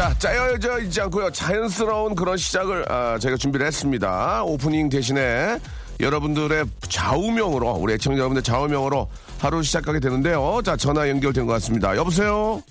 자, 짜여져 있지 않고요. 자연스러운 그런 시작을 아, 저희가 준비를 했습니다. 오프닝 대신에 여러분들의 좌우명으로 우리 애청자 여러분들 좌우명으로 하루 시작하게 되는데요. 자, 전화 연결된 것 같습니다. 여보세요?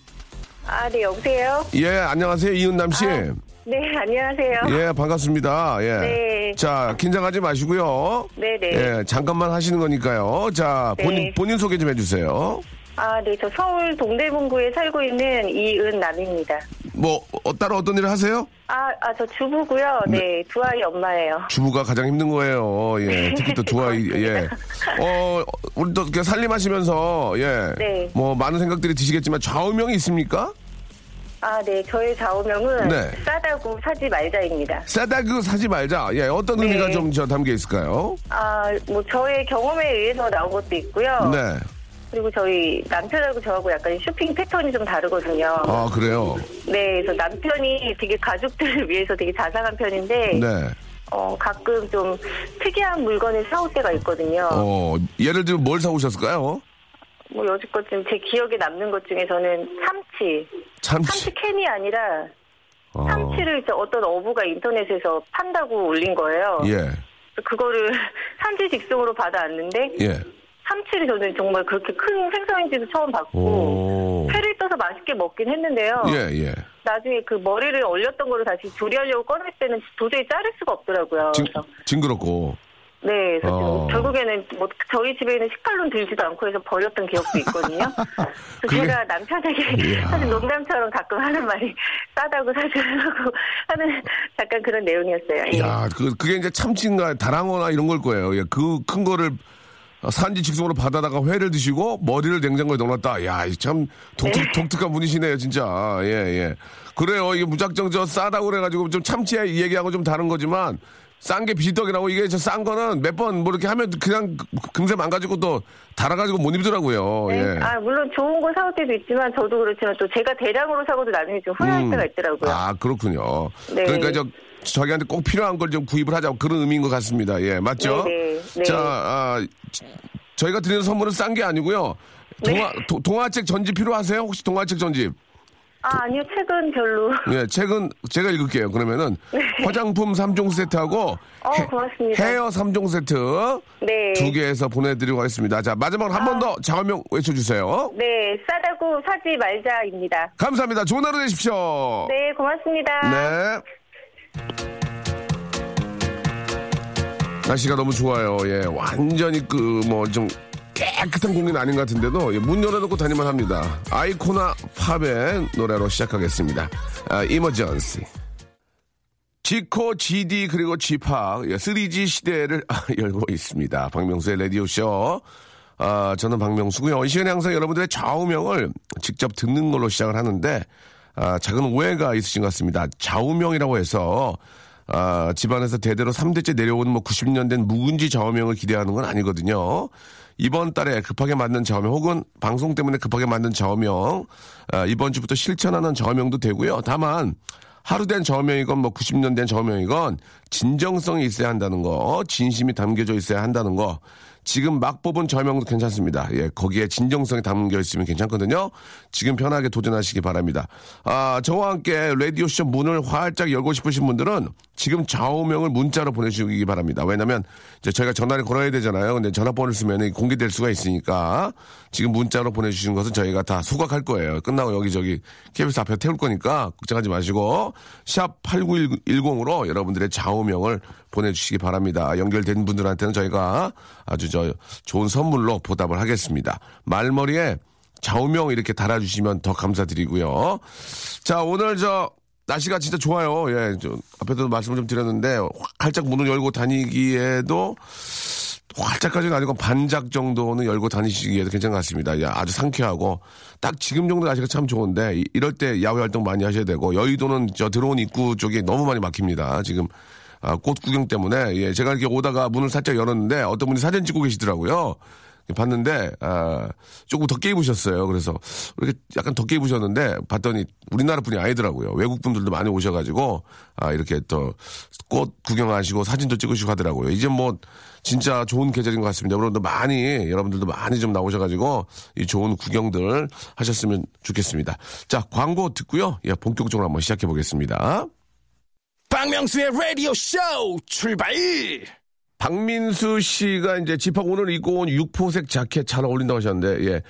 아, 네, 여보세요? 예, 안녕하세요. 이은남 씨. 네, 안녕하세요. 예, 반갑습니다. 예. 네. 자, 긴장하지 마시고요. 네 네. 예, 잠깐만 하시는 거니까요. 자, 본인, 네. 본인 소개 좀 해주세요. 아, 네, 저 서울 동대문구에 살고 있는 이은남입니다. 뭐, 어, 따로 어떤 일을 하세요? 아, 아, 저 주부고요. 네, 두 아이 엄마예요. 주부가 가장 힘든 거예요. 예. 특히 또 두 아이, 예. 어, 우리 또 이렇게 살림하시면서, 예. 네. 뭐, 많은 생각들이 드시겠지만 좌우명이 있습니까? 아, 네, 저의 좌우명은 네. 싸다고 사지 말자입니다. 싸다그 사지 말자. 예. 어떤 네. 의미가 좀 저 담겨 있을까요? 아, 뭐 저의 경험에 의해서 나온 것도 있고요. 네. 그리고 저희 남편하고 저하고 약간 쇼핑 패턴이 좀 다르거든요. 아, 그래요? 네, 그래서 남편이 되게 가족들을 위해서 되게 자상한 편인데, 네. 어, 가끔 좀 특이한 물건을 사올 때가 있거든요. 어, 예를 들면 뭘 사오셨을까요? 뭐 여지껏 지금 제 기억에 남는 것 중에서는 참치. 참치. 참치 캔이 아니라 어, 참치를 이제 어떤 어부가 인터넷에서 판다고 올린 거예요. 예. 그거를 산지 직송으로 받아왔는데 예. 참치를 저는 정말 그렇게 큰 생선인지도 처음 봤고 오. 회를 떠서 맛있게 먹긴 했는데요. 예, 예. 나중에 그 머리를 얼렸던 거를 다시 조리하려고 꺼낼 때는 도저히 자를 수가 없더라고요. 징, 징그럽고. 네, 그래서 어. 결국에는 뭐 저희 집에는 식칼론 들지도 않고 해서 버렸던 기억도 있거든요. 그게- 제가 남편에게 이야. 사실 농담처럼 가끔 하는 말이 싸다고 사주려고 하는 약간 그런 내용이었어요. 예. 야, 그, 그게 이제 참치인가 다랑어나 이런 걸 거예요. 예, 그 큰 거를 산지 직송으로 받아다가 회를 드시고 머리를 냉장고에 넣어놨다. 야, 이참 독특, 네. 독특한 분이시네요, 진짜. 예, 예. 그래요. 이게 무작정 저 싸다고 그래가지고 좀 참치에 얘기하고 좀 다른 거지만 싼 게 비지떡이라고 이게 저 싼 거는 몇 번 뭐 이렇게 하면 그냥 금세 망가지고 또 달아가지고 못 입더라고요. 네. 예. 아, 물론 좋은 거 사올 때도 있지만 저도 그렇지만 또 제가 대량으로 사고도 나중에 좀 후회할 음. 때가 있더라고요. 아, 그렇군요. 네. 그러니까 저 저희한테 꼭 필요한 걸 좀 구입을 하자고 그런 의미인 것 같습니다. 예, 맞죠? 네, 네, 네. 자, 아, 지- 저희가 드리는 선물은 싼 게 아니고요. 동화, 네. 도- 동화책 전집 필요하세요? 혹시 동화책 전집? 아, 아니요. 책은 별로. 예, 책은 제가 읽을게요. 그러면은 네. 화장품 3종 세트하고 어, 고맙습니다. 헤어 3종 세트 네. 두 개에서 보내 드리고 하겠습니다. 자, 마지막으로 한 번더 좌우명 외쳐 주세요. 네, 싸다고 사지 말자입니다. 감사합니다. 좋은 하루 되십시오. 네, 고맙습니다. 네. 날씨가 너무 좋아요. 예, 완전히 그 뭐 좀 깨끗한 공기는 아닌 것 같은데도 예, 문 열어놓고 다니만 합니다. 아이코나 팝의 노래로 시작하겠습니다. 아, 이머전시. 지코, GD 그리고 G팍 3G 시대를 아, 열고 있습니다. 박명수의 라디오 쇼. 아, 저는 박명수고요. 이 시간에 항상 여러분들의 좌우명을 직접 듣는 걸로 시작을 하는데 아, 작은 오해가 있으신 것 같습니다. 좌우명이라고 해서 아, 집안에서 대대로 3대째 내려오는 뭐 90년 된 묵은지 좌우명을 기대하는 건 아니거든요. 이번 달에 급하게 만든 좌우명 혹은 방송 때문에 급하게 만든 좌우명 아, 이번 주부터 실천하는 좌우명도 되고요. 다만 하루 된 좌우명이건 뭐 90년 된 좌우명이건 진정성이 있어야 한다는 거, 진심이 담겨져 있어야 한다는 거, 지금 막 뽑은 저명도 괜찮습니다. 예, 거기에 진정성이 담겨 있으면 괜찮거든요. 지금 편하게 도전하시기 바랍니다. 아, 저와 함께 라디오쇼 문을 활짝 열고 싶으신 분들은 지금 좌우명을 문자로 보내주시기 바랍니다. 왜냐면 이제 저희가 전화를 걸어야 되잖아요. 근데 전화번호를 쓰면 공개될 수가 있으니까 지금 문자로 보내주시는 것은 저희가 다 소각할 거예요. 끝나고 여기저기 KBS 앞에 태울 거니까 걱정하지 마시고 샵 8910으로 여러분들의 좌우명을 보내주시기 바랍니다. 연결된 분들한테는 저희가 아주 저 좋은 선물로 보답을 하겠습니다. 말머리에 좌우명 이렇게 달아주시면 더 감사드리고요. 자, 오늘 저 날씨가 진짜 좋아요. 예, 저 앞에도 말씀을 좀 드렸는데 활짝 문을 열고 다니기에도 활짝까지는 아니고 반작 정도는 열고 다니시기에도 괜찮은 것 같습니다. 예, 아주 상쾌하고 딱 지금 정도 날씨가 참 좋은데 이- 이럴 때 야외 활동 많이 하셔야 되고 여의도는 저 들어온 입구 쪽이 너무 많이 막힙니다. 지금 아, 꽃 구경 때문에 예, 제가 이렇게 오다가 문을 살짝 열었는데 어떤 분이 사진 찍고 계시더라고요. 봤는데 아, 조금 덥게 입으셨어요. 그래서 이렇게 약간 덥게 입으셨는데 봤더니 우리나라 분이 아니더라고요. 외국 분들도 많이 오셔가지고 아 이렇게 또 꽃 구경하시고 사진도 찍으시고 하더라고요. 이제 뭐 진짜 좋은 계절인 것 같습니다. 여러분들 많이 여러분들도 많이 좀 나오셔가지고 이 좋은 구경들 하셨으면 좋겠습니다. 자 광고 듣고요. 예 본격적으로 한번 시작해 보겠습니다. 박명수의 라디오 쇼 출발! 박민수 씨가 이제 집합 오늘 입고 온 육포색 자켓 잘 어울린다고 하셨는데, 예.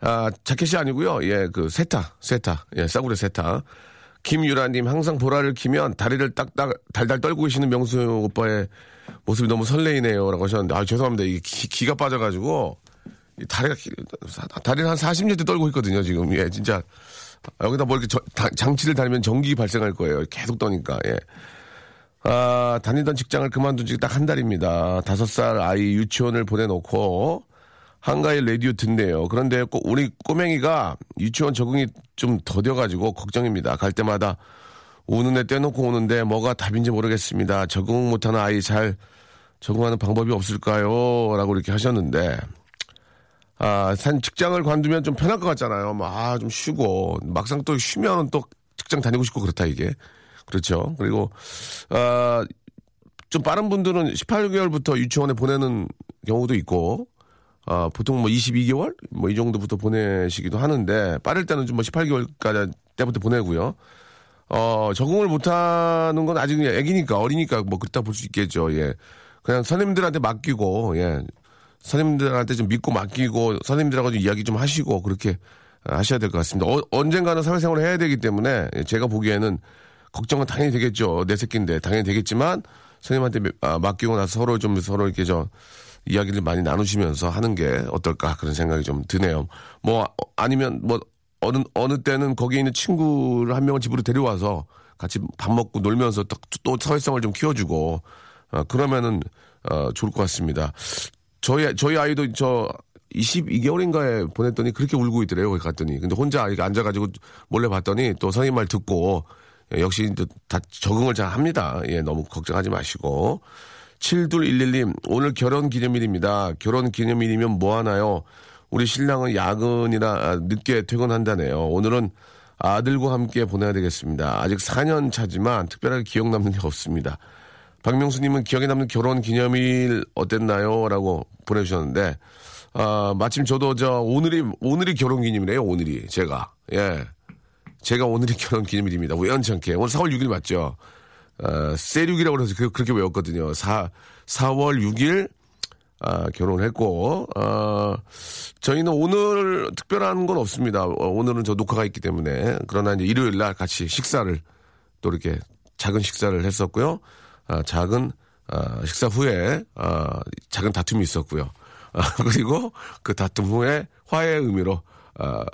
아, 자켓이 아니고요. 예, 그 세타, 세타. 예, 싸구려 세타. 김유라님 항상 보라를 키면 다리를 딱딱 달달 떨고 계시는 명수 오빠의 모습이 너무 설레이네요. 라고 하셨는데, 아, 죄송합니다. 이게 기, 가 빠져가지고, 이 다리가, 기- 다리를 한 40년째 떨고 있거든요, 지금. 예, 진짜. 여기다 뭐 이렇게 저- 다- 장치를 달면 전기 발생할 거예요. 계속 떠니까, 예. 아, 다니던 직장을 그만둔 지 딱 한 달입니다. 다섯 살 아이 유치원을 보내놓고 한가위 라디오 듣네요. 그런데 꼭 우리 꼬맹이가 유치원 적응이 좀 더뎌가지고 걱정입니다. 갈 때마다 우는 애 떼놓고 오는데 뭐가 답인지 모르겠습니다. 적응 못하는 아이 잘 적응하는 방법이 없을까요? 라고 이렇게 하셨는데, 아, 산 직장을 관두면 좀 편할 것 같잖아요. 막, 아, 좀 쉬고, 막상 또 쉬면은 또 직장 다니고 싶고 그렇다, 이게. 그렇죠. 그리고, 아, 좀 빠른 분들은 18개월부터 유치원에 보내는 경우도 있고, 아, 보통 뭐 22개월? 뭐 이 정도부터 보내시기도 하는데, 빠를 때는 좀 뭐 18개월까지 때부터 보내고요. 어, 적응을 못하는 건 아직 애기니까, 어리니까 뭐 그렇다 볼 수 있겠죠. 예. 그냥 선생님들한테 맡기고, 예. 선생님들한테 좀 믿고 맡기고, 선생님들하고 좀 이야기 좀 하시고, 그렇게 하셔야 될 것 같습니다. 어, 언젠가는 사회생활을 해야 되기 때문에, 예, 제가 보기에는 걱정은 당연히 되겠죠. 내 새끼인데, 당연히 되겠지만, 선생님한테 아, 맡기고 나서 서로 좀 서로 이렇게 저, 이야기를 많이 나누시면서 하는 게 어떨까 그런 생각이 좀 드네요. 뭐, 어, 아니면 뭐, 어느, 어느 때는 거기에 있는 친구를 한 명을 집으로 데려와서 같이 밥 먹고 놀면서 또, 또 사회성을 좀 키워주고, 어, 그러면은, 어, 좋을 것 같습니다. 저희, 저희 아이도 저 22개월인가에 보냈더니 그렇게 울고 있더래요. 거기 갔더니. 근데 혼자 앉아가지고 몰래 봤더니 또 선생님 말 듣고 예, 역시 또다 적응을 잘 합니다. 예, 너무 걱정하지 마시고. 7211님, 오늘 결혼 기념일입니다. 결혼 기념일이면 뭐 하나요? 우리 신랑은 야근이라 아, 늦게 퇴근한다네요. 오늘은 아들과 함께 보내야 되겠습니다. 아직 4년 차지만 특별하게 기억 남는 게 없습니다. 박명수님은 기억에 남는 결혼 기념일 어땠나요? 라고 보내주셨는데, 아, 마침 저도 저 오늘이, 오늘이 결혼 기념일이에요, 오늘이. 제가. 예. 제가 오늘이 결혼 기념일입니다. 우연찮게. 오늘 4월 6일 맞죠? 어, 세륙이라고 그래서 그, 렇게 외웠거든요. 4, 4월 6일, 아, 결혼했고, 어, 저희는 오늘 특별한 건 없습니다. 어, 오늘은 저 녹화가 있기 때문에. 그러나 이제 일요일 날 같이 식사를 또 이렇게 작은 식사를 했었고요. 아, 작은, 아, 식사 후에, 아, 작은 다툼이 있었고요. 아, 그리고 그 다툼 후에 화해의 의미로, 아,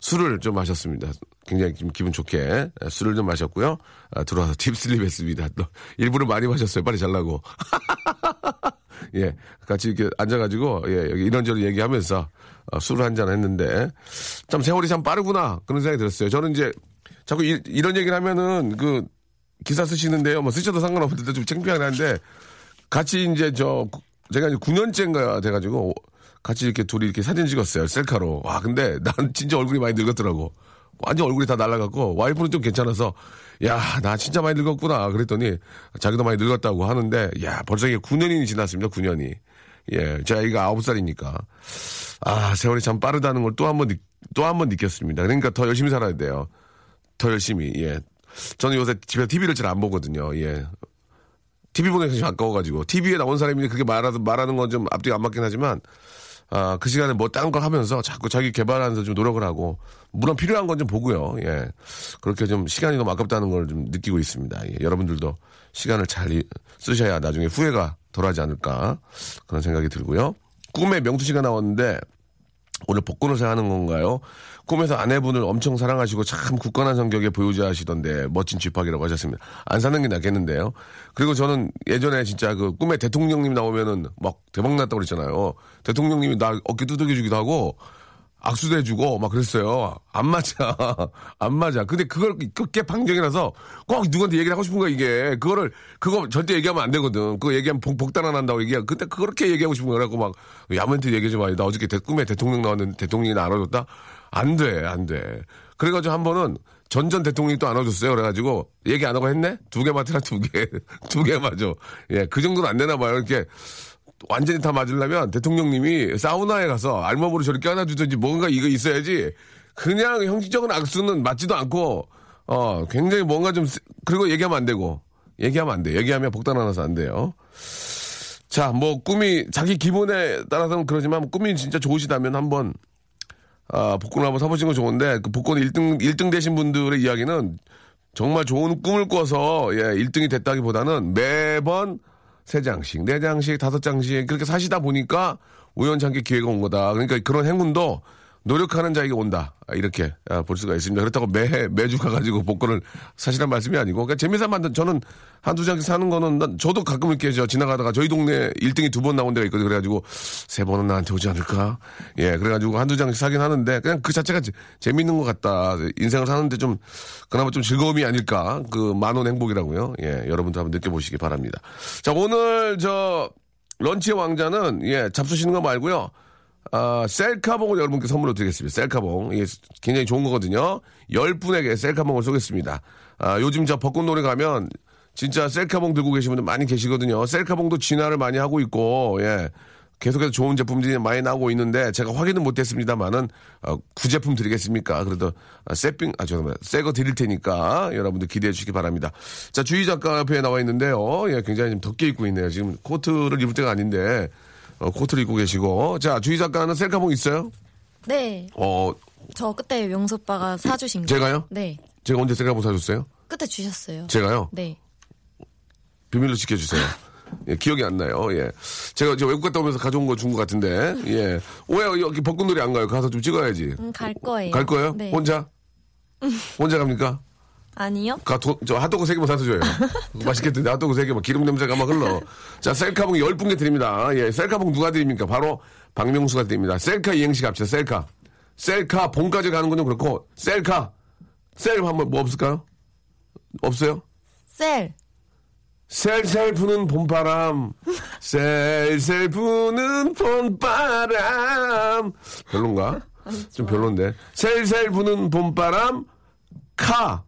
술을 좀 마셨습니다. 굉장히 좀 기분 좋게 술을 좀 마셨고요. 아, 들어와서 딥슬립 했습니다. 또 일부러 많이 마셨어요. 빨리 잘라고. 예, 같이 이렇게 앉아가지고, 예, 여기 이런저런 얘기하면서, 어, 술을 한잔 했는데, 참 세월이 참 빠르구나. 그런 생각이 들었어요. 저는 이제, 자꾸 이, 런 얘기를 하면은, 그, 기사 쓰시는데요. 뭐 쓰셔도 상관없는데 좀 창피하긴 한데, 같이 이제 저, 제가 이제 9년째인가 돼가지고, 같이 이렇게 둘이 이렇게 사진 찍었어요. 셀카로. 와, 근데 난 진짜 얼굴이 많이 늙었더라고. 완전 얼굴이 다 날라갔고, 와이프는 좀 괜찮아서, 야, 나 진짜 많이 늙었구나. 그랬더니, 자기도 많이 늙었다고 하는데, 야, 벌써 이게 9년이 지났습니다, 9년이. 예, 제 아이가 아홉 살이니까. 아, 세월이 참 빠르다는 걸 또 한 번, 또 한 번 느꼈습니다. 그러니까 더 열심히 살아야 돼요. 더 열심히, 예. 저는 요새 집에 TV를 잘 안 보거든요, 예. TV 보는 게 좀 아까워가지고. TV에 나온 사람이 그렇게 말하는, 말하는 건 좀 앞뒤가 안 맞긴 하지만, 아, 그 시간에 뭐딴거 하면서 자꾸 자기 개발하면서 좀 노력을 하고, 물론 필요한 건 좀 보고요, 예. 그렇게 좀 시간이 너무 아깝다는 걸 좀 느끼고 있습니다. 예. 여러분들도 시간을 잘 이- 쓰셔야 나중에 후회가 덜 하지 않을까. 그런 생각이 들고요. 꿈에 명수 씨가 나왔는데, 오늘 복권을 사하는 건가요? 꿈에서 아내분을 엄청 사랑하시고 참 굳건한 성격에 보유자 하시던데 멋진 쥐팍이라고 하셨습니다. 안 사는 게 낫겠는데요. 그리고 저는 예전에 진짜 그 꿈에 대통령님 나오면은 막 대박 났다고 그랬잖아요. 대통령님이 나 어깨 두들겨 주기도 하고 악수도 해주고 막 그랬어요. 안 맞아. 안 맞아. 근데 그걸 그게 방정이라서 꼭 누구한테 얘기를 하고 싶은 거야 이게. 그거를 그거 절대 얘기하면 안 되거든. 그거 얘기하면 복, 복단화 난다고 얘기해. 근데 그렇게 얘기하고 싶은 거라고 막 야멘트 얘기하지 마. 나 어저께 대, 꿈에 대통령 나왔는데 대통령이 나 안아줬다? 안 돼. 안 돼. 그래가지고 한 번은 전전 대통령이 또 안아줬어요. 그래가지고 얘기 안 하고 했네? 두 개 맞더라 두 개. 두 개 맞아. 예. 그 정도는 안 되나 봐요. 이렇게 완전히 다 맞으려면 대통령님이 사우나에 가서 알몸으로 저렇게 안아주든지 뭔가 이거 있어야지 그냥 형식적인 악수는 맞지도 않고 어 굉장히 뭔가 좀 쓰- 그리고 얘기하면 안 되고 얘기하면 안 돼. 얘기하면 복단 하나서 안 돼요. 자, 뭐 꿈이 자기 기분에 따라서는 그러지만 꿈이 진짜 좋으시다면 한번 아, 복권을 한번 사보시는 건 좋은데 그 복권 1등 1등 되신 분들의 이야기는 정말 좋은 꿈을 꿔서 예, 1등이 됐다기 보다는 매번 세 장씩, 네 장씩, 다섯 장씩 그렇게 사시다 보니까 우연찮게 기회가 온 거다. 그러니까 그런 행운도 노력하는 자에게 온다. 아, 이렇게 아, 볼 수가 있습니다. 그렇다고 매 매주 가가지고 복권을 사시란 말씀이 아니고 그러니까 재미삼아 만든 저는 한두 장씩 사는 거는 난 저도 가끔 이렇게 저 지나가다가 저희 동네 1등이 두 번 나온 데가 있거든요. 그래가지고 세 번은 나한테 오지 않을까? 예, 그래가지고 한두 장씩 사긴 하는데 그냥 그 자체가 재- 재밌는 것 같다. 인생을 사는데 좀 그나마 좀 즐거움이 아닐까? 그 만원 행복이라고요. 예, 여러분도 한번 느껴보시기 바랍니다. 자, 오늘 저 런치의 왕자는 예, 잡수시는 거 말고요. 아, 셀카봉을 여러분께 선물로 드리겠습니다. 셀카봉. 이게 굉장히 좋은 거거든요. 열 분에게 셀카봉을 쏘겠습니다. 아, 요즘 저 벚꽃놀이 가면 진짜 셀카봉 들고 계신 분들 많이 계시거든요. 셀카봉도 진화를 많이 하고 있고, 예. 계속해서 좋은 제품들이 많이 나오고 있는데 제가 확인은 못했습니다만은 어, 구제품 드리겠습니까? 그래도 아, 새빙 아 죄송합니다. 새거 드릴 테니까 여러분들 기대해 주시기 바랍니다. 자 주희 작가 옆에 나와 있는데요. 예, 굉장히 좀 덥게 입고 있네요. 지금 코트를 입을 때가 아닌데 어, 코트를 입고 계시고 자 주희 작가는 셀카봉 있어요? 네. 어 저 그때 명수 오빠가 사주신 거. 제가요? 네. 제가 언제 셀카봉 사줬어요? 그때 주셨어요. 제가요? 네. 비밀로 지켜주세요. 예, 기억이 안 나요. 예. 제가 저 외국 갔다 오면서 가져온 거 준 것 같은데. 예. 왜 여기 벚꽃놀이 안 가요? 가서 좀 찍어야지. 음, 갈 거예요. 갈 거예요? 네. 혼자? 혼자 갑니까? 아니요. 가, 도, 저 핫도그 세 개만 사서 줘요. 맛있겠던데 핫도그 세 개만 기름 냄새가 막 흘러. 자, 셀카봉 열 분께 드립니다. 예, 셀카봉 누가 드립니까? 바로 박명수가 드립니다. 셀카 이행시 갑시다. 셀카. 셀카 봉까지 가는 건좀 그렇고 셀카. 셀 한번 뭐 없을까요? 없어요? 셀. 셀셀 부는 봄바람, 셀셀 부는 봄바람. 별론가? 좀 별론데. 셀셀 부는 봄바람, 카.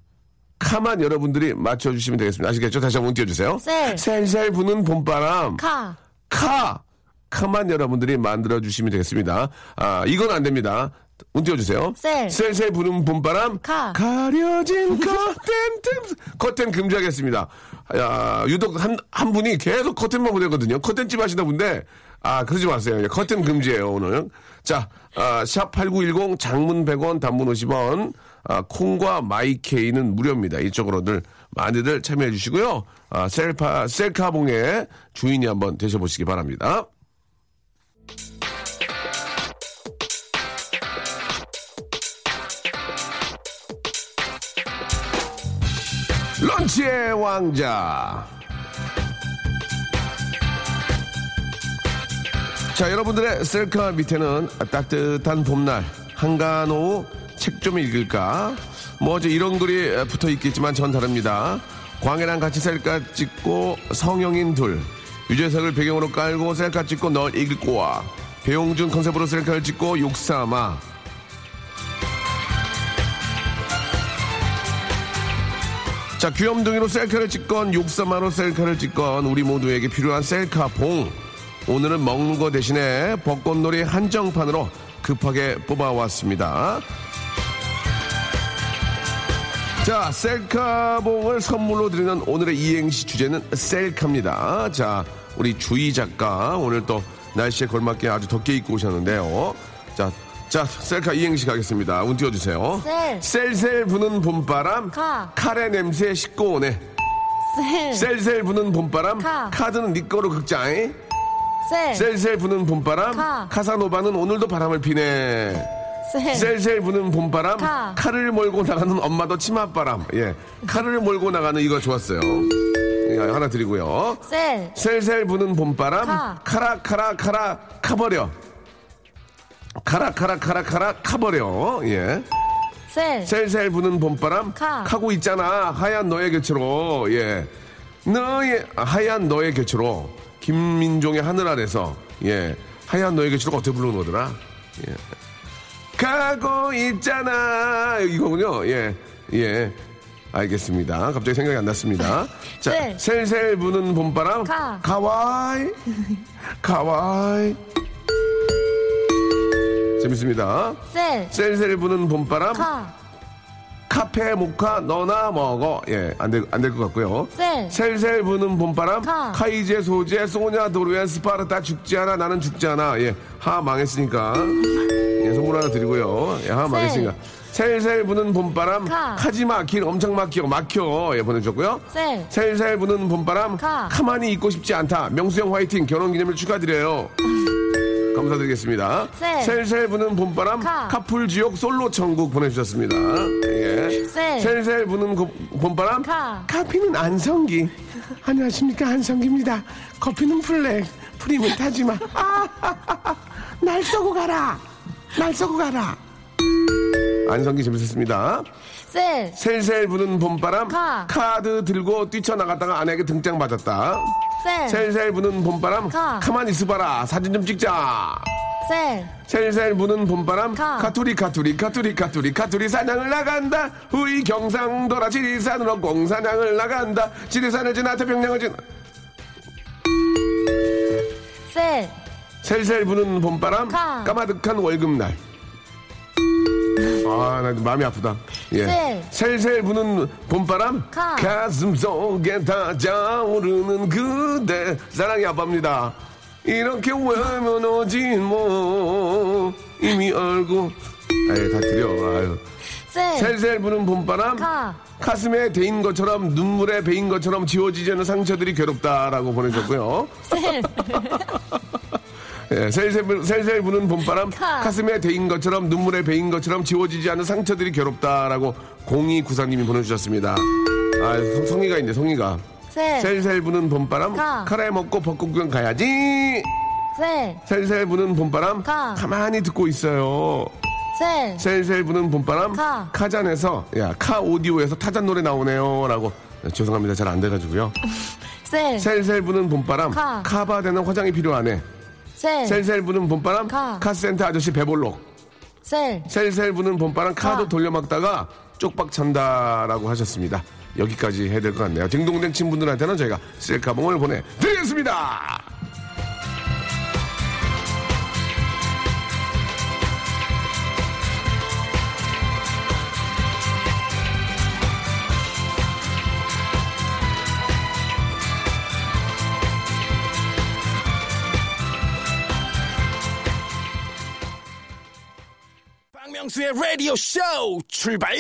카만 여러분들이 맞춰주시면 되겠습니다. 아시겠죠? 다시 한번 띄워주세요. 셀. 셀셀 부는 봄바람, 카. 카. 카만 여러분들이 만들어주시면 되겠습니다. 아, 이건 안 됩니다. 운 띄워주세요. 셀. 셀셀 부는 봄바람. 카. 가려진 커튼 틈. 커튼 금지하겠습니다. 야, 유독 한, 한 분이 계속 커튼만 보내거든요. 커튼집 하시다 분데, 아, 그러지 마세요. 예, 커튼 금지예요, 오늘. 자, 아, 샵8910 장문 100원, 단문 50원, 아, 콩과 마이케이는 무료입니다. 이쪽으로들 많이들 참여해 주시고요. 아, 셀파, 셀카봉의 주인이 한번 되셔 보시기 바랍니다. 런치의 왕자. 자, 여러분들의 셀카 밑에는 따뜻한 봄날, 한간 오후 책 좀 읽을까? 뭐, 이제 이런 글이 붙어 있겠지만 전 다릅니다. 광해랑 같이 셀카 찍고 성형인 둘. 유재석을 배경으로 깔고 셀카 찍고 널 읽고 와. 배용준 컨셉으로 셀카를 찍고 욕삼아. 자, 귀염둥이로 셀카를 찍건, 욕삼아로 셀카를 찍건, 우리 모두에게 필요한 셀카 봉. 오늘은 먹는 거 대신에 벚꽃놀이 한정판으로 급하게 뽑아왔습니다. 자, 셀카봉을 선물로 드리는 오늘의 이행시 주제는 셀카입니다. 자, 우리 주희 작가 오늘 또 날씨에 걸맞게 아주 덥게 입고 오셨는데요. 자, 자, 셀카 이행시 가겠습니다. 운 띄워주세요. 셀. 셀셀 부는 봄바람. 카. 칼의 냄새 씻고 오네. 셀. 셀셀 부는 봄바람. 카. 카드는 네 거로 극장. 셀. 셀셀 부는 봄바람. 카. 카사노바는 오늘도 바람을 피네. 셀. 셀셀 부는 봄바람. 카. 칼을 몰고 나가는 엄마도 치맛바람. 예. 칼을 몰고 나가는 이거 좋았어요. 예, 하나 드리고요. 셀. 셀셀 부는 봄바람. 카. 카라 카라 카라 카버려. 카라 카라 카라 카라 카버려. 예. 셀. 셀셀 부는 봄바람 카. 가고 있잖아 하얀 너의 곁으로 예 너의 아, 하얀 너의 곁으로 김민종의 하늘 아래서 예 하얀 너의 곁으로 어떻게 부르는 거더라? 예. 가고 있잖아. 이거군요. 예예. 알겠습니다. 갑자기 생각이 안 났습니다. 자 셀. 셀셀 부는 봄바람. 카. 가와이. 가와이. 재밌습니다. 셀. 셀셀 부는 봄바람. 카. 카페 모카 너나 먹어 예안 될 안 될 것 같고요. 셀. 셀셀 부는 봄바람. 카. 카이제 소재 소냐 도르엔 스파르타 죽지 않아 나는 죽지 않아. 예하 망했으니까. 예 선물 하나 드리고요. 예하 망했으니까. 셀셀 부는 봄바람. 카. 카지마 길 엄청 막혀 막혀. 예 보내주셨고요. 셀. 셀셀 부는 봄바람. 카. 가만히 있고 싶지 않다. 명수형 화이팅. 결혼기념일 축하드려요 감사드리겠습니다. 셀. 셀셀 부는 봄바람 카. 카풀 지옥 솔로 천국 보내주셨습니다. 예. 셀. 셀셀 부는 고- 봄바람 카. 카피는 안성기 안녕하십니까 안성기입니다. 커피는 블랙 프림은 타지마 날 쏘고 가라 날 쏘고 가라 안성기 재밌었습니다. 셀. 셀셀 부는 봄바람 카. 카드 들고 뛰쳐나갔다가 아내에게 등짝 맞았다. 셀. 셀셀 부는 봄바람 카. 가만히 있어봐라 사진 좀 찍자. 셀. 셀셀 부는 봄바람 카. 카투리 카투리 카투리 카투리 카투리 사냥을 나간다 후이 경상도라 지리산으로 꿩사냥을 나간다 지리산을 지나 태평양을 지나 셀. 셀셀 부는 봄바람 카. 까마득한 월급날 아, 나 마음이 아프다. 예. 셀. 셀셀 부는 봄바람. 카. 가슴 속에 타오르는 그대. 사랑이 아빠입니다. 이렇게 외면 오지 뭐. 이미 알고. 아예 다 드려. 아유. 셀. 셀셀 부는 봄바람. 카. 가슴에 데인 것처럼 눈물에 베인 것처럼 지워지지 않는 상처들이 괴롭다라고 보내셨고요. 셀. 예, 셀셀, 부- 셀셀 부는 봄바람 카. 가슴에 데인 것처럼 눈물에 베인 것처럼 지워지지 않는 상처들이 괴롭다라고 0294님이 보내주셨습니다. 아, 성- 성의가 있네, 성의가. 셀. 셀셀 부는 봄바람 카. 카레 먹고 벚꽃 구경 가야지. 셀. 셀셀 부는 봄바람 카. 가만히 듣고 있어요. 셀. 셀셀 부는 봄바람 카. 카잔에서 야, 카 오디오에서 타잔 노래 나오네요라고 죄송합니다. 잘 안 돼가지고요. 셀. 셀셀 부는 봄바람 카. 카바되는 화장이 필요하네. 셀. 셀셀 부는 봄바람 카. 카센터 아저씨 배볼록 셀. 셀셀 부는 봄바람 카드 카. 돌려막다가 쪽박 찬다라고 하셨습니다. 여기까지 해야 될 것 같네요. 딩동댕 친분들한테는 저희가 셀카봉을 보내드리겠습니다. 명수의 라디오 쇼 출발!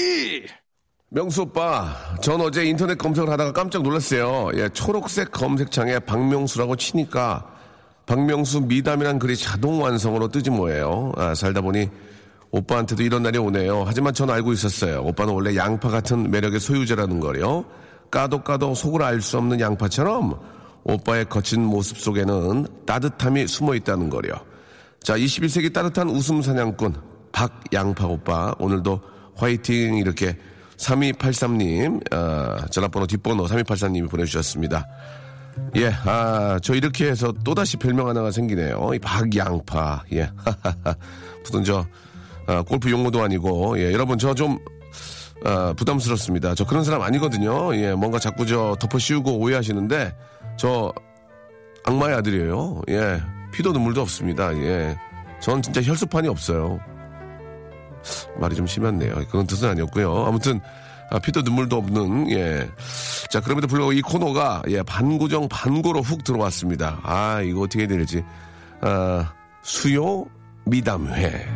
명수 오빠, 전 어제 인터넷 검색을 하다가 깜짝 놀랐어요. 예, 초록색 검색창에 박명수라고 치니까 박명수 미담이란 글이 자동 완성으로 뜨지 뭐예요. 아, 살다 보니 오빠한테도 이런 날이 오네요. 하지만 전 알고 있었어요. 오빠는 원래 양파 같은 매력의 소유자라는 거요. 까도 까도 속을 알 수 없는 양파처럼 오빠의 거친 모습 속에는 따뜻함이 숨어 있다는 거요. 자, 21세기 따뜻한 웃음 사냥꾼 박양파 오빠 오늘도 화이팅 이렇게 3283님 어, 전화번호 뒷번호 3283님이 보내주셨습니다. 예, 아, 저 이렇게 해서 또다시 별명 하나가 생기네요. 이 박양파. 예, 무슨 저 아, 골프 용어도 아니고 예, 여러분 저 좀 아, 부담스럽습니다. 저 그런 사람 아니거든요. 예, 뭔가 자꾸 저 덮어 씌우고 오해하시는데 저 악마의 아들이에요. 예. 피도 눈물도 없습니다. 예. 전 진짜 혈수판이 없어요. 말이 좀 심했네요. 그런 뜻은 아니었고요. 아무튼 아, 피도 눈물도 없는 예. 자 그럼에도 불구하고 이 코너가 예 반고정 반고로 훅 들어왔습니다. 아 이거 어떻게 해야 될지 아, 수요 미담회.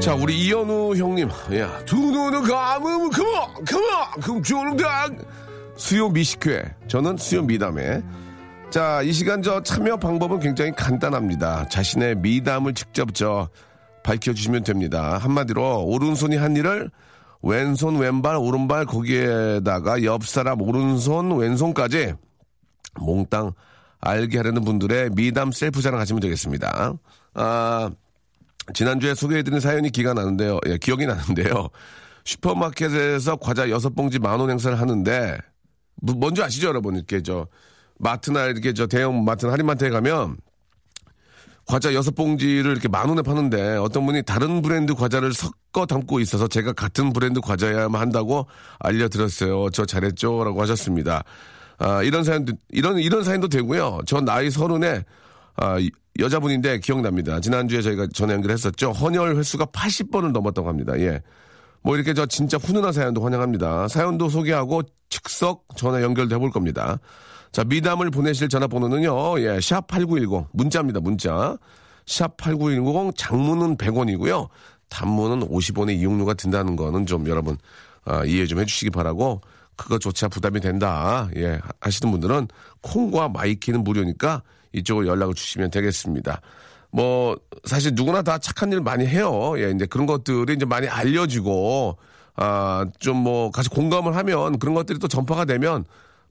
자, 우리 이현우 형님, 야, 두 눈을 감으면 그만, 그만, 그럼 주는당 수요 미식회, 저는 수요 미담회. 자, 이 시간 저 참여 방법은 굉장히 간단합니다. 자신의 미담을 직접 저 밝혀주시면 됩니다. 한마디로 오른손이 한 일을 왼손, 왼발, 오른발 거기에다가 옆 사람 오른손, 왼손까지 몽땅 알게 하려는 분들의 미담 셀프 자랑 하시면 되겠습니다. 아, 지난주에 소개해드린 사연이 기가 나는데요. 예, 기억이 나는데요. 슈퍼마켓에서 과자 여섯 봉지 만 원 행사를 하는데, 뭐, 뭔지 아시죠, 여러분? 이렇게 저, 마트나 이렇게 저 대형 마트나 할인마트에 가면, 과자 여섯 봉지를 이렇게 만 원에 파는데, 어떤 분이 다른 브랜드 과자를 섞어 담고 있어서 제가 같은 브랜드 과자야만 한다고 알려드렸어요. 저 잘했죠? 라고 하셨습니다. 아, 이런 사연도, 이런, 이런 사연도 되고요. 저 나이 서른에, 아, 여자분인데 기억납니다. 지난주에 저희가 전화 연결했었죠. 헌혈 횟수가 80번을 넘었다고 합니다. 예. 뭐 이렇게 저 진짜 훈훈한 사연도 환영합니다. 사연도 소개하고 즉석 전화 연결도 해볼 겁니다. 자, 미담을 보내실 전화번호는요. 예, 샵8910 문자입니다. 문자. 샵8910 장문은 100원이고요. 단문은 50원의 이용료가 든다는 거는 좀 여러분 아, 이해 좀 해주시기 바라고 그거조차 부담이 된다. 예, 하시는 분들은 콩과 my K는 무료니까 이쪽으로 연락을 주시면 되겠습니다. 뭐 사실 누구나 다 착한 일 많이 해요. 예, 이제 그런 것들이 이제 많이 알려지고 아 좀 뭐 같이 공감을 하면 그런 것들이 또 전파가 되면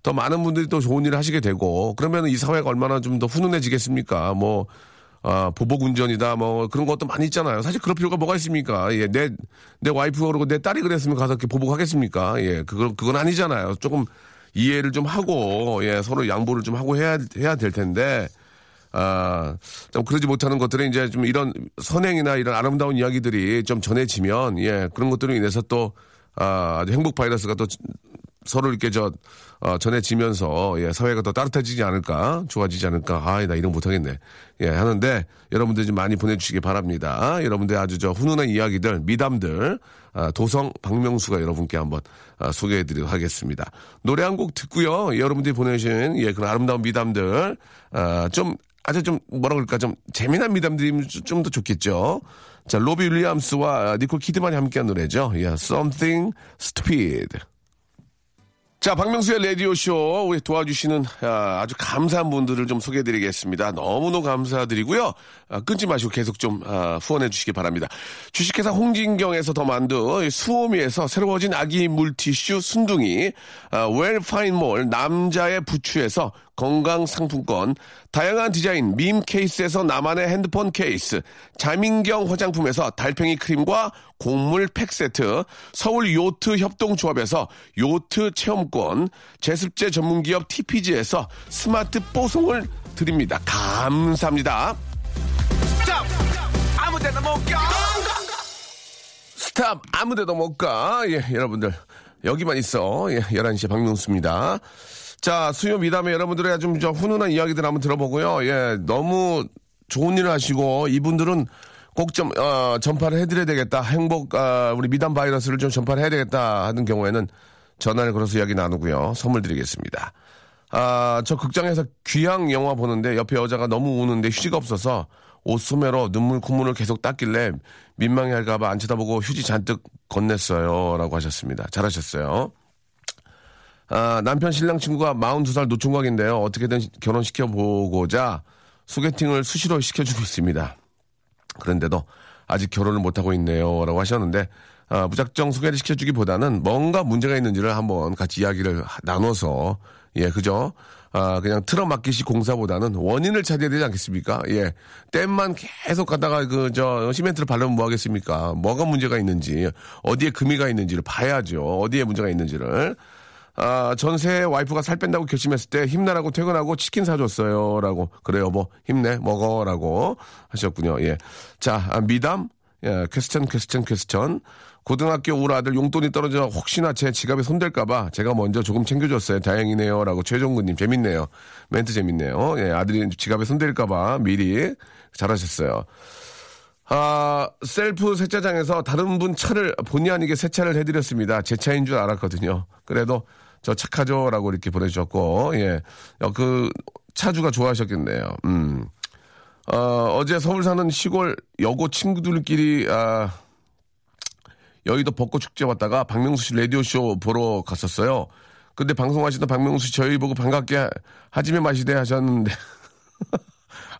더 많은 분들이 또 좋은 일을 하시게 되고 그러면 이 사회가 얼마나 좀 더 훈훈해지겠습니까? 뭐 아, 보복 운전이다, 뭐, 그런 것도 많이 있잖아요. 사실 그럴 필요가 뭐가 있습니까? 예, 내, 내 와이프가 그러고 내 딸이 그랬으면 가서 이렇게 보복하겠습니까? 예, 그건, 그건 아니잖아요. 조금 이해를 좀 하고, 예, 서로 양보를 좀 하고 해야, 해야 될 텐데, 아, 좀 그러지 못하는 것들은 이제 좀 이런 선행이나 이런 아름다운 이야기들이 좀 전해지면, 예, 그런 것들로 인해서 또, 아, 아주 행복 바이러스가 또 서로 이렇게 저, 어, 전해지면서, 예, 사회가 더 따뜻해지지 않을까, 좋아지지 않을까, 아, 나 이런 못하겠네. 예, 하는데, 여러분들 좀 많이 보내주시기 바랍니다. 여러분들 아주 저 훈훈한 이야기들, 미담들, 아, 도성 박명수가 여러분께 한번 아, 소개해드리도록 하겠습니다. 노래 한 곡 듣고요. 여러분들이 보내주신, 예, 그런 아름다운 미담들, 아, 좀, 아주 좀, 뭐라 그럴까, 좀 재미난 미담들이면 좀 더 좋겠죠. 자, 로비 윌리엄스와 니콜 키드만이 함께한 노래죠. 예, Something Stupid. 자, 박명수의 라디오쇼, 우리 도와주시는 아, 아주 감사한 분들을 좀 소개해드리겠습니다. 너무너무 감사드리고요. 아, 끊지 마시고 계속 좀 아, 후원해 주시기 바랍니다. 주식회사 홍진경에서 더 만두, 수오미에서 새로워진 아기 물티슈 순둥이, 아, 웰파인몰 남자의 부추에서 건강 상품권, 다양한 디자인 밈 케이스에서 나만의 핸드폰 케이스, 자민경 화장품에서 달팽이 크림과 곡물 팩 세트, 서울 요트 협동조합에서 요트 체험권, 제습제 전문기업 TPG에서 스마트 뽀송을 드립니다. 감사합니다. Stop! 아무 데나 못 가! Stop 아무데도 못 가. 예, 여러분들 여기만 있어. 예, 11시 박명수입니다. 자, 수요 미담에 여러분들의 좀저 훈훈한 이야기들 한번 들어보고요. 예, 너무 좋은 일을 하시고 이분들은 꼭좀 어, 전파를 해드려야 되겠다. 행복 아, 우리 미담 바이러스를 좀 전파를 해야 되겠다 하는 경우에는 전화를 걸어서 이야기 나누고요. 선물 드리겠습니다. 아, 저 극장에서 귀향 영화 보는데 옆에 여자가 너무 우는데 휴지가 없어서 옷 소매로 눈물 콧물을 계속 닦길래 민망해 할까봐 안 쳐다보고 휴지 잔뜩 건넸어요. 라고 하셨습니다. 잘하셨어요. 아, 남편 신랑 친구가 42살 노총각인데요. 어떻게든 결혼시켜보고자 소개팅을 수시로 시켜주고 있습니다. 그런데도 아직 결혼을 못하고 있네요. 라고 하셨는데, 아, 무작정 소개를 시켜주기보다는 뭔가 문제가 있는지를 한번 같이 이야기를 나눠서, 예, 그죠? 아, 그냥 틀어막기식 공사보다는 원인을 찾아야 되지 않겠습니까? 예. 땜만 계속 가다가 그, 저, 시멘트를 바르면 뭐 하겠습니까? 뭐가 문제가 있는지, 어디에 금이가 있는지를 봐야죠. 어디에 문제가 있는지를. 아, 전 제 와이프가 살 뺀다고 결심했을 때 힘내라고 퇴근하고 치킨 사줬어요. 라고. 그래, 여보, 힘내, 먹어. 라고 하셨군요. 예. 자, 아, 미담, 예, question, question, question. 고등학교 우리 아들 용돈이 떨어져 혹시나 제 지갑에 손댈까봐 제가 먼저 조금 챙겨줬어요. 다행이네요. 라고 최종근님, 재밌네요. 멘트 재밌네요. 예, 아들이 지갑에 손댈까봐 미리 잘하셨어요. 아, 셀프 세차장에서 다른 분 차를 본의 아니게 세차를 해드렸습니다. 제 차인 줄 알았거든요. 그래도 저 착하죠? 라고 이렇게 보내주셨고, 예. 어, 그, 차주가 좋아하셨겠네요. 음. 어, 어제 서울 사는 시골 여고 친구들끼리, 아, 여의도 벚꽃 축제 왔다가 박명수 씨 라디오 쇼 보러 갔었어요. 근데 방송하시던 박명수 씨 저희 보고 반갑게 하지매 마시대 하셨는데,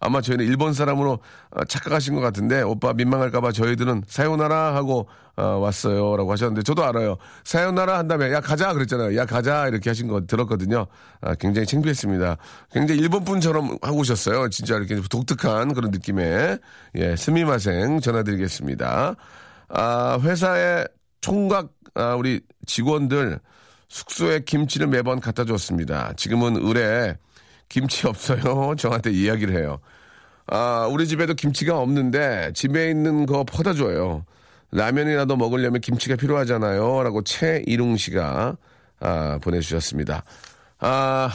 아마 저희는 일본 사람으로 어, 착각하신 것 같은데 오빠 민망할까봐 저희들은 사요나라 하고 어, 왔어요라고 하셨는데 저도 알아요. 사요나라 한 다음에 야 가자 그랬잖아요. 야 가자 이렇게 하신 거 들었거든요. 아, 굉장히 창피했습니다. 굉장히 일본 분처럼 하고 오셨어요. 진짜 이렇게 독특한 그런 느낌의 예 스미마생 전화드리겠습니다. 아 회사의 총각 아, 우리 직원들 숙소에 김치를 매번 갖다 줬습니다. 지금은 의뢰 김치 없어요. 저한테 이야기를 해요. 아, 우리 집에도 김치가 없는데 집에 있는 거 퍼다 줘요. 라면이라도 먹으려면 김치가 필요하잖아요. 라고 최이룽 씨가 아, 보내주셨습니다. 아,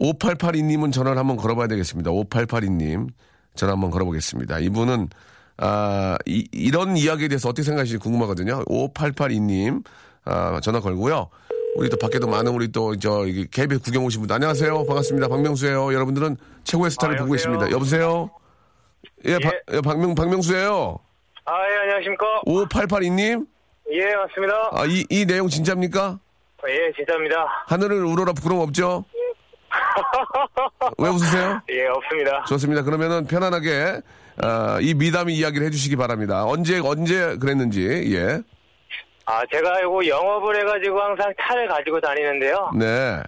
5882님은 전화를 한번 걸어봐야 되겠습니다. 5882님 전화 한번 걸어보겠습니다. 이분은 아, 이, 이런 이야기에 대해서 어떻게 생각하시는지 궁금하거든요. 5882님 아, 전화 걸고요. 우리 또 밖에도 많은 우리 또저 KBS 구경 오신 분들. 안녕하세요. 반갑습니다. 박명수예요. 여러분들은 최고의 스타를 아, 보고? 있습니다. 여보세요? 예, 박- 예, 박명 박명수예요. 아, 예, 안녕하십니까? 5882님? 예, 맞습니다. 아 이 이 내용 진짜입니까? 예, 진짜입니다. 하늘을 우러러 부끄럼 없죠? 왜 웃으세요? 예, 없습니다. 좋습니다. 그러면은 편안하게 아, 이 미담 이야기를 해주시기 바랍니다. 언제 언제 그랬는지 예 아, 제가 이거 영업을 해가지고 항상 차를 가지고 다니는데요. 네.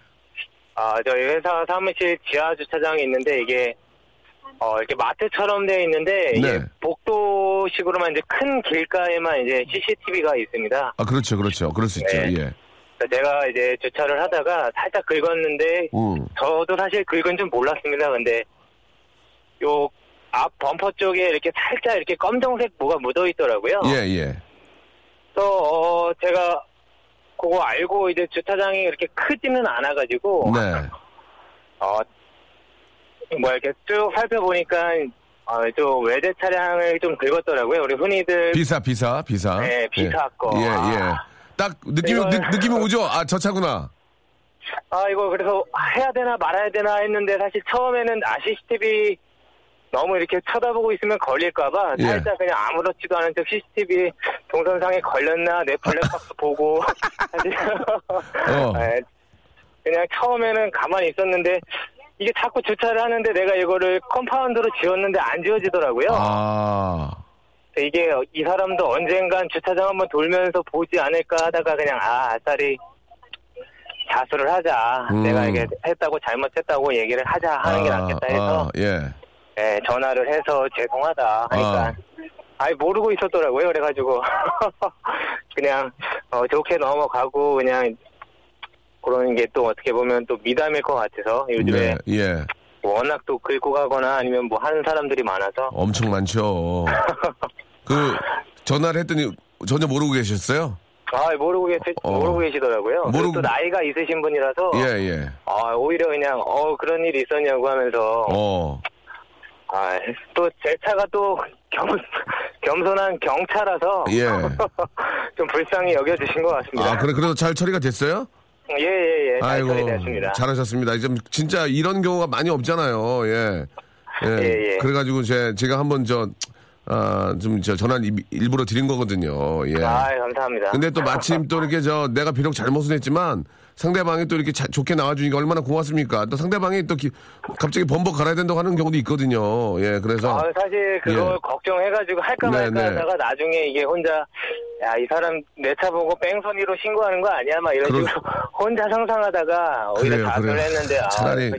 아, 저희 회사 사무실 지하 주차장이 있는데 이게 어, 이렇게 마트처럼 되어 있는데 네. 복도식으로만 이제 큰 길가에만 이제 CCTV가 있습니다. 아 그렇죠 그렇죠 그럴 수 있죠 네. 예 그래서 제가 이제 주차를 하다가 살짝 긁었는데 음. 저도 사실 긁은 줄 몰랐습니다. 근데 요 앞 범퍼 쪽에 이렇게 살짝 이렇게 검정색 뭐가 묻어 있더라고요. 예, 예. 어, 제가 그거 알고 이제 주차장이 이렇게 크지는 않아가지고 네. 어, 뭐 이렇게 쭉 살펴보니까 어, 좀 외제 차량을 좀 긁었더라고요. 우리 흔히들 비사, 비사, 비사. 네, 비사 거. 예, 예. 아. 딱 느낌이, 이걸- 느, 느낌이 오죠? 아, 저 차구나. 아 이거 그래서 해야 되나 말아야 되나 했는데 사실 처음에는 아 CCTV 너무 이렇게 쳐다보고 있으면 걸릴까봐 예. 살짝 그냥 아무렇지도 않은 척 CCTV 동선상에 걸렸나 내 블랙박스 보고 어. 예, 그냥 처음에는 가만히 있었는데 이게 자꾸 주차를 하는데 내가 이거를 compound로 지웠는데 안 지워지더라고요. 아. 이게 이 사람도 언젠간 주차장 한번 돌면서 보지 않을까 하다가 그냥 아 아싸리 자수를 하자. 음. 내가 이게 했다고 잘못했다고 얘기를 하자 하는 게 낫겠다 해서 아, 예. 예, 전화를 해서 죄송하다 하니까 아. 아예 모르고 있었더라고요. 그래가지고 그냥 어, 좋게 넘어가고 그냥 그런 게 또 어떻게 보면 또 미담일 것 같아서 요즘에 네, 예. 워낙 또 긁고 가거나 아니면 뭐 하는 사람들이 많아서 엄청 많죠. 그, 전화를 했더니 전혀 모르고 계셨어요? 아 모르고 계시 어. 모르고 계시더라고요. 모르고- 또 나이가 있으신 분이라서 예, 예. 아 오히려 그냥 어 그런 일이 있었냐고 하면서 어. 아 또 제 차가 또 겸, 겸손한 경차라서 예. 좀 불쌍히 여겨주신 것 같습니다. 아, 그래, 그래도 잘 처리가 됐어요? 예 예예 잘 아이고. 처리됐습니다. 잘하셨습니다. 좀, 진짜 이런 경우가 많이 없잖아요. 예. 예. 예, 예. 그래가지고 제, 제가 한번 저, 아, 좀, 저, 전화 를 일부러 드린 거거든요. 예. 아 감사합니다. 근데 또 마침 또 이렇게 저 내가 비록 잘못은 했지만 상대방이 또 이렇게 자- 좋게 나와주니까 얼마나 고맙습니까? 또 상대방이 또 기- 갑자기 범벅 갈아야 된다고 하는 경우도 있거든요. 예, 그래서 아, 사실 그걸 예. 걱정해가지고 할까 네, 말까 네. 하다가 나중에 이게 혼자 야 이 사람 내 차 보고 뺑소니로 신고하는 거 아니야 막 이런 그럴- 식으로 혼자 상상하다가 오히려 그래요, 그래요. 했는데 아 차라리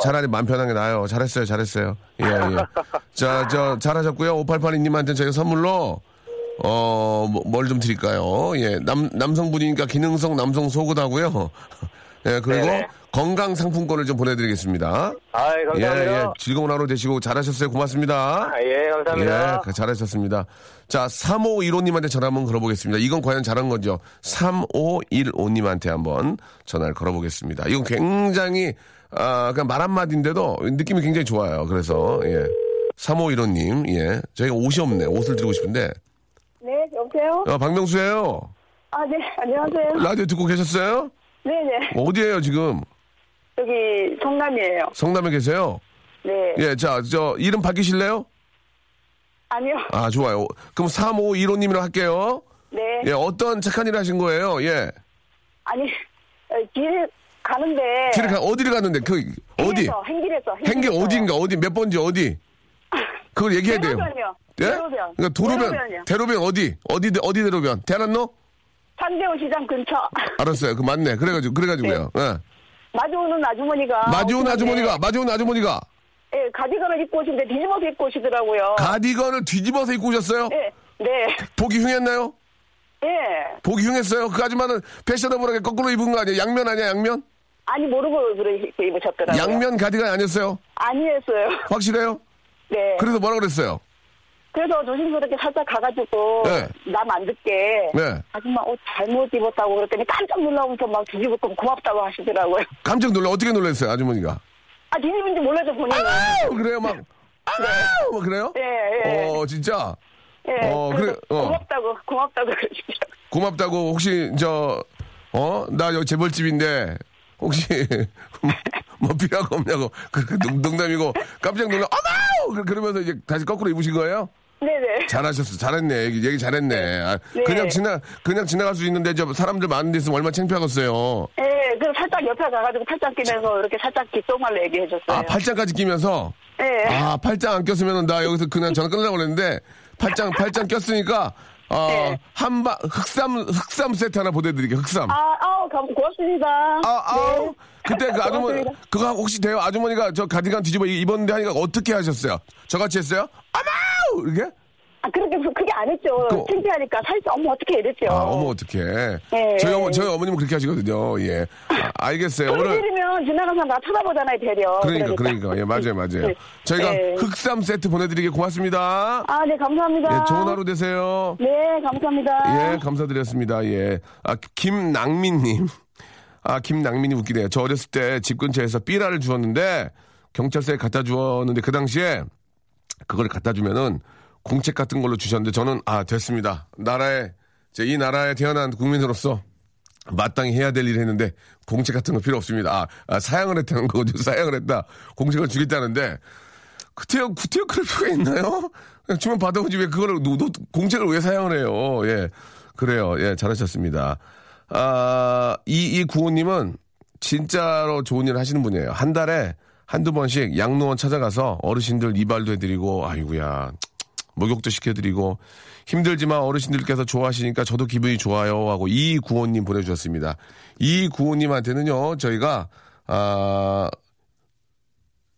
차라리 맘 편하게 나요. 잘했어요, 잘했어요. 예, 예. 자, 저 잘하셨고요. 5882님한테 저희가 선물로 어, 뭘 좀 드릴까요? 예, 남, 남성분이니까 기능성 남성 속옷하고요. 예, 그리고 네네. 건강 상품권을 좀 보내드리겠습니다. 아, 예, 감사합니다. 예. 즐거운 하루 되시고 잘하셨어요. 고맙습니다. 아, 예, 감사합니다. 예, 그 잘하셨습니다. 자, 3515님한테 전화 한번 걸어보겠습니다. 이건 과연 잘한 거죠. 3515님한테 한번 전화를 걸어보겠습니다. 이건 굉장히, 아, 그냥 말 한마디인데도 느낌이 굉장히 좋아요. 그래서, 예. 3515님, 예. 저희가 옷이 없네. 옷을 드리고 싶은데. 네, 여보세요? 아, 박명수예요 아, 네, 안녕하세요. 라디오 듣고 계셨어요? 네네. 어디에요, 지금? 여기 성남이에요. 성남에 계세요? 네. 예, 자, 저, 이름 바뀌실래요? 아니요. 아, 좋아요. 그럼 3515님이랑 할게요. 네. 예, 어떤 착한 일 하신 거예요? 예. 아니, 어, 길 가는데. 길을 가, 어디를 갔는데, 그, 어디? 행길에서, 행길에서. 행길 어디인가, 어디, 몇 번지, 어디? 그걸 얘기해야 돼요. 대로변이요. 예? 대로변. 그러니까 도로변, 대로변이요. 대로변 어디? 어디, 어디 대로변? 대란로? 산대호 시장 근처. 알았어요. 그 맞네. 그래가지고, 그래가지고요. 예. 마주오는 아주머니가. 마주온 아주머니가, 마주온 아주머니가 예, 가디건을 입고 오시는데 뒤집어서 입고 오시더라고요. 가디건을 뒤집어서 입고 오셨어요? 예, 네. 보기 흉했나요? 예. 보기 흉했어요? 그 아줌마는 패셔너블하게 거꾸로 입은 거 아니에요? 양면 아니야, 양면? 아니, 모르고 입고 입으셨더라고요. 양면 가디건 아니었어요? 아니었어요. 확실해요? 네. 그래서 뭐라 그랬어요? 그래서 조심스럽게 살짝 가가지고 네. 남안 듣게 네. 아줌마 옷 잘못 입었다고 그랬더니 깜짝 놀라면서 막 뒤집었고 고맙다고 하시더라고요. 깜짝 놀라, 어떻게 놀랐어요, 아주머니가? 아 뒤집은지 몰라서 본인은. 아우, 그래요, 막. 아우, 뭐 그래요? 예, 예. 어, 진짜? 예. 어, 그래, 어. 고맙다고 고맙다고 그러시더라고요. 고맙다고, 혹시, 저, 어? 나 여기 재벌집인데, 혹시, 뭐 필요한 거 없냐고. 그, 그 농- 농담이고, 깜짝 놀라, 어머! 그- 그러면서 이제 다시 거꾸로 입으신 거예요? 네네. 잘하셨어. 잘했네. 얘기, 얘기 잘했네. 아, 네. 그냥 지나, 그냥 지나갈 수 있는데, 저 사람들 많은 데 있으면 얼마나 창피하겠어요. 예, 그 살짝 옆에 가가지고 팔짱 끼면서 이렇게 살짝 귓속말로 얘기해줬어요. 아, 팔짱까지 끼면서, 예. 아, 팔짱 안 꼈으면 나 여기서 그냥 전화 끊으려고 그랬는데, 팔짱, 팔짱 꼈으니까, 어, 네. 한바, 흑삼, 흑삼 세트 하나 보내드릴게요, 흑삼. 아, 아우, 감- 고맙습니다. 아, 아우. 네. 그때 그 아주머니. 그거 혹시 돼요? 아주머니가 저 가디건 뒤집어 입었는데 하니까 어떻게 하셨어요? 저같이 했어요? 아마우! 이렇게? 아, 그렇게, 그게 안 했죠. 그- 창피하니까 살짝, 어머, 어떻게 이랬죠. 아, 어머, 어떡해. 네. 저희, 어머, 저희 어머님은 그렇게 하시거든요. 예. 아, 알겠어요. 오늘. 지르면 지나가는 사람 나 쳐다보잖아요, 되려. 그러니까, 그러니까. 예, 맞아요, 맞아요. 네. 저희가 네. 흑삼 세트 보내드리게 고맙습니다. 아, 네, 감사합니다. 예, 좋은 하루 되세요. 네, 감사합니다. 예, 감사드렸습니다. 예. 아, 김낭민님. 아, 김낭민이 웃기네요. 저 어렸을 때 집 근처에서 삐라를 주었는데, 경찰서에 갖다 주었는데, 그 당시에 그걸 갖다 주면은 공책 같은 걸로 주셨는데, 저는, 아, 됐습니다. 나라에, 제이 나라에 태어난 국민으로서 마땅히 해야 될 일을 했는데, 공책 같은 거 필요 없습니다. 아, 아, 사양을 했다는 거죠. 사양을 했다. 공책을 주겠다는데, 구태여, 구태여 그럴 필요가 있나요? 주면 받아오지 왜 그거를, 노, 노, 공책을 왜 사양을 해요? 예. 그래요. 예, 잘하셨습니다. 아, 이, 이 구호님은 진짜로 좋은 일 하시는 분이에요. 한 달에 한두 번씩 양로원 찾아가서 어르신들 이발도 해드리고, 아이고야, 목욕도 시켜드리고, 힘들지만 어르신들께서 좋아하시니까 저도 기분이 좋아요 하고 이 구호님 보내주셨습니다. 이 구호님한테는요, 저희가, 아,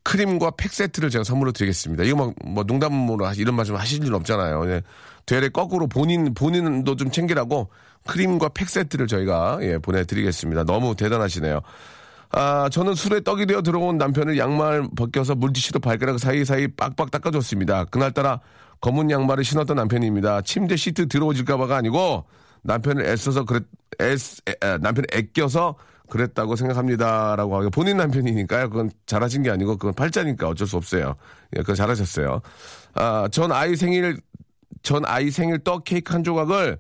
크림과 팩 세트를 제가 선물로 드리겠습니다. 이거 막, 뭐, 농담으로 이런 말씀 하실 일 없잖아요. 예. 되레 거꾸로 본인, 본인도 좀 챙기라고 크림과 팩 세트를 저희가, 예, 보내드리겠습니다. 너무 대단하시네요. 아, 저는 술에 떡이 되어 들어온 남편을 양말 벗겨서 물티슈로 발가락 사이사이 빡빡 닦아줬습니다. 그날따라 검은 양말을 신었던 남편입니다. 침대 시트 들어오질까봐가 아니고 남편을 애써서 그랬, 애, 애, 남편을 애껴서 그랬다고 생각합니다라고 하고 본인 남편이니까요. 그건 잘하신 게 아니고 그건 팔자니까 어쩔 수 없어요. 예, 그거 잘하셨어요. 아, 전 아이 생일 전 아이 생일 떡 케이크 한 조각을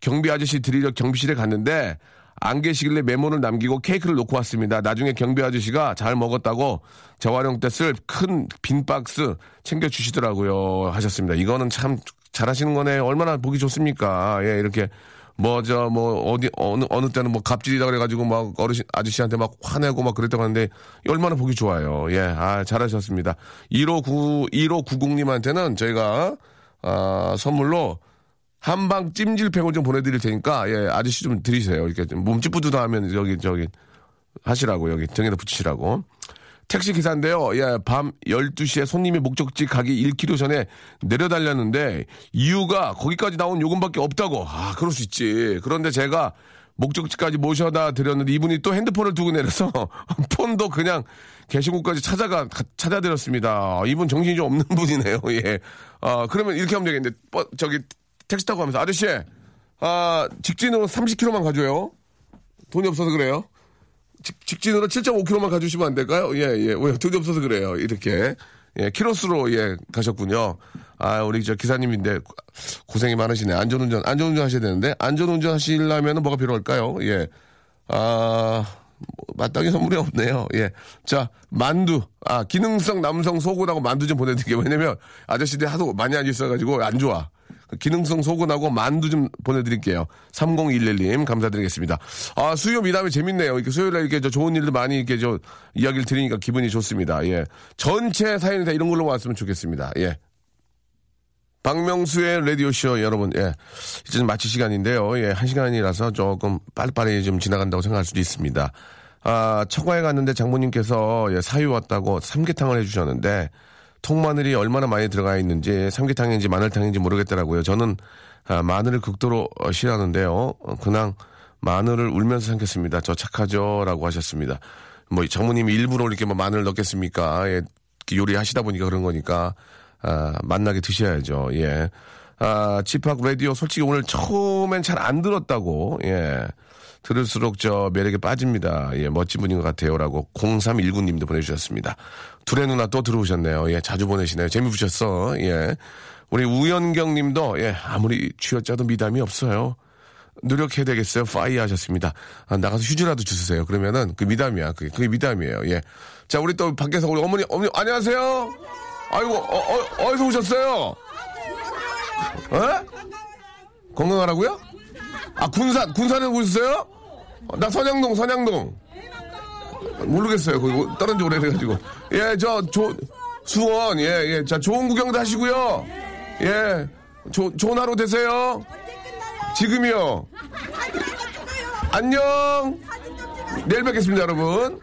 경비 아저씨 드리러 경비실에 갔는데 안 계시길래 메모를 남기고 케이크를 놓고 왔습니다. 나중에 경비 아저씨가 잘 먹었다고 재활용 때 쓸 큰 빈 박스 챙겨 주시더라고요. 하셨습니다. 이거는 참 잘하시는 거네. 얼마나 보기 좋습니까? 예, 이렇게 뭐 저 뭐 어디 어느 어느 때는 뭐 갑질이다 그래가지고 막 어르신 아저씨한테 막 화내고 막 그랬다고 하는데 얼마나 보기 좋아요. 예, 아 잘하셨습니다. 1599 1590님한테는 저희가 아 선물로 한방 찜질팩을 좀 보내드릴 테니까 예 아저씨 좀 드리세요. 이렇게 좀몸 찌뿌드하면 여기 저기 하시라고 여기 등에다 붙이시라고. 택시 기사인데요. 예, 밤 12시에 손님이 목적지 가기 1km 전에 내려달렸는데 이유가 거기까지 나온 요금밖에 없다고. 아, 그럴 수 있지. 그런데 제가 목적지까지 모셔다 드렸는데 이분이 또 핸드폰을 두고 내려서 폰도 그냥 계신 곳까지 찾아가 가- 찾아드렸습니다. 이분 정신이 좀 없는 분이네요. 예. 아 그러면 이렇게 하면 되겠는데 버- 저기 택시 타고 가면서 아저씨 아 직진으로 30km만 가줘요. 돈이 없어서 그래요. 직, 직진으로 7.5km만 가주시면 안 될까요? 예, 예. 왜 돈이 없어서 그래요. 이렇게. 예, 키로수로, 예, 가셨군요. 아, 우리 저 기사님인데 고- 고생이 많으시네. 안전운전, 안전운전 하셔야 되는데, 안전운전 하시려면 뭐가 필요할까요? 예. 아, 뭐, 마땅히 선물이 없네요. 예. 자, 만두. 아, 기능성 남성 속옷하고 만두 좀 보내드릴게요. 왜냐면 아저씨들이 하도 많이 앉아 있어가지고 안 좋아. 기능성 속옷하고 만두 좀 보내드릴게요. 3011님 감사드리겠습니다. 아 수요 미담이 재밌네요. 이렇게 수요일에 이렇게 저 좋은 일들 많이 이렇게 저 이야기를 들으니까 기분이 좋습니다. 예, 전체 사연이 다 이런 걸로 왔으면 좋겠습니다. 예. 박명수의 라디오쇼 여러분, 예. 이제 좀 마칠 시간인데요. 예, 한 시간이라서 조금 빨리빨리 좀 지나간다고 생각할 수도 있습니다. 아, 처가에 갔는데 장모님께서 예, 사유 왔다고 삼계탕을 해주셨는데, 통마늘이 얼마나 많이 들어가 있는지, 삼계탕인지 마늘탕인지 모르겠더라고요. 저는 아, 마늘을 극도로 어, 싫어하는데요. 어, 그냥 마늘을 울면서 삼겠습니다. 저 착하죠? 라고 하셨습니다. 뭐, 장모님이 일부러 이렇게 뭐 마늘 넣겠습니까? 예, 요리하시다 보니까 그런 거니까. 아, 만나게 드셔야죠. 예. 아, 집합 라디오 솔직히 오늘 처음엔 잘 안 들었다고, 예. 들을수록 저 매력에 빠집니다. 예, 멋진 분인 것 같아요라고 0319님도 보내주셨습니다. 둘의 누나 또 들어오셨네요. 예, 자주 보내시네요. 재미보셨어. 예. 우리 우연경 님도, 예, 아무리 쥐어짜도 미담이 없어요. 노력해야 되겠어요. 파이 하셨습니다. 아, 나가서 휴지라도 주세요. 그러면은 그 미담이야. 그게, 그게 미담이에요. 예. 자, 우리 또 밖에서 우리 어머니, 어머니, 안녕하세요. 아이고, 어, 어, 어디서 오셨어요? 어? 건강하라고요? 아, 군산, 군산에 오셨어요? 어, 나 선양동, 선양동. 모르겠어요. 거기 다른 지 오래돼가지고. 예, 저, 조, 수원, 예, 예. 자, 좋은 구경도 하시고요. 예. 조, 좋은 하루 되세요. 지금이요. 안녕. 내일 뵙겠습니다, 여러분.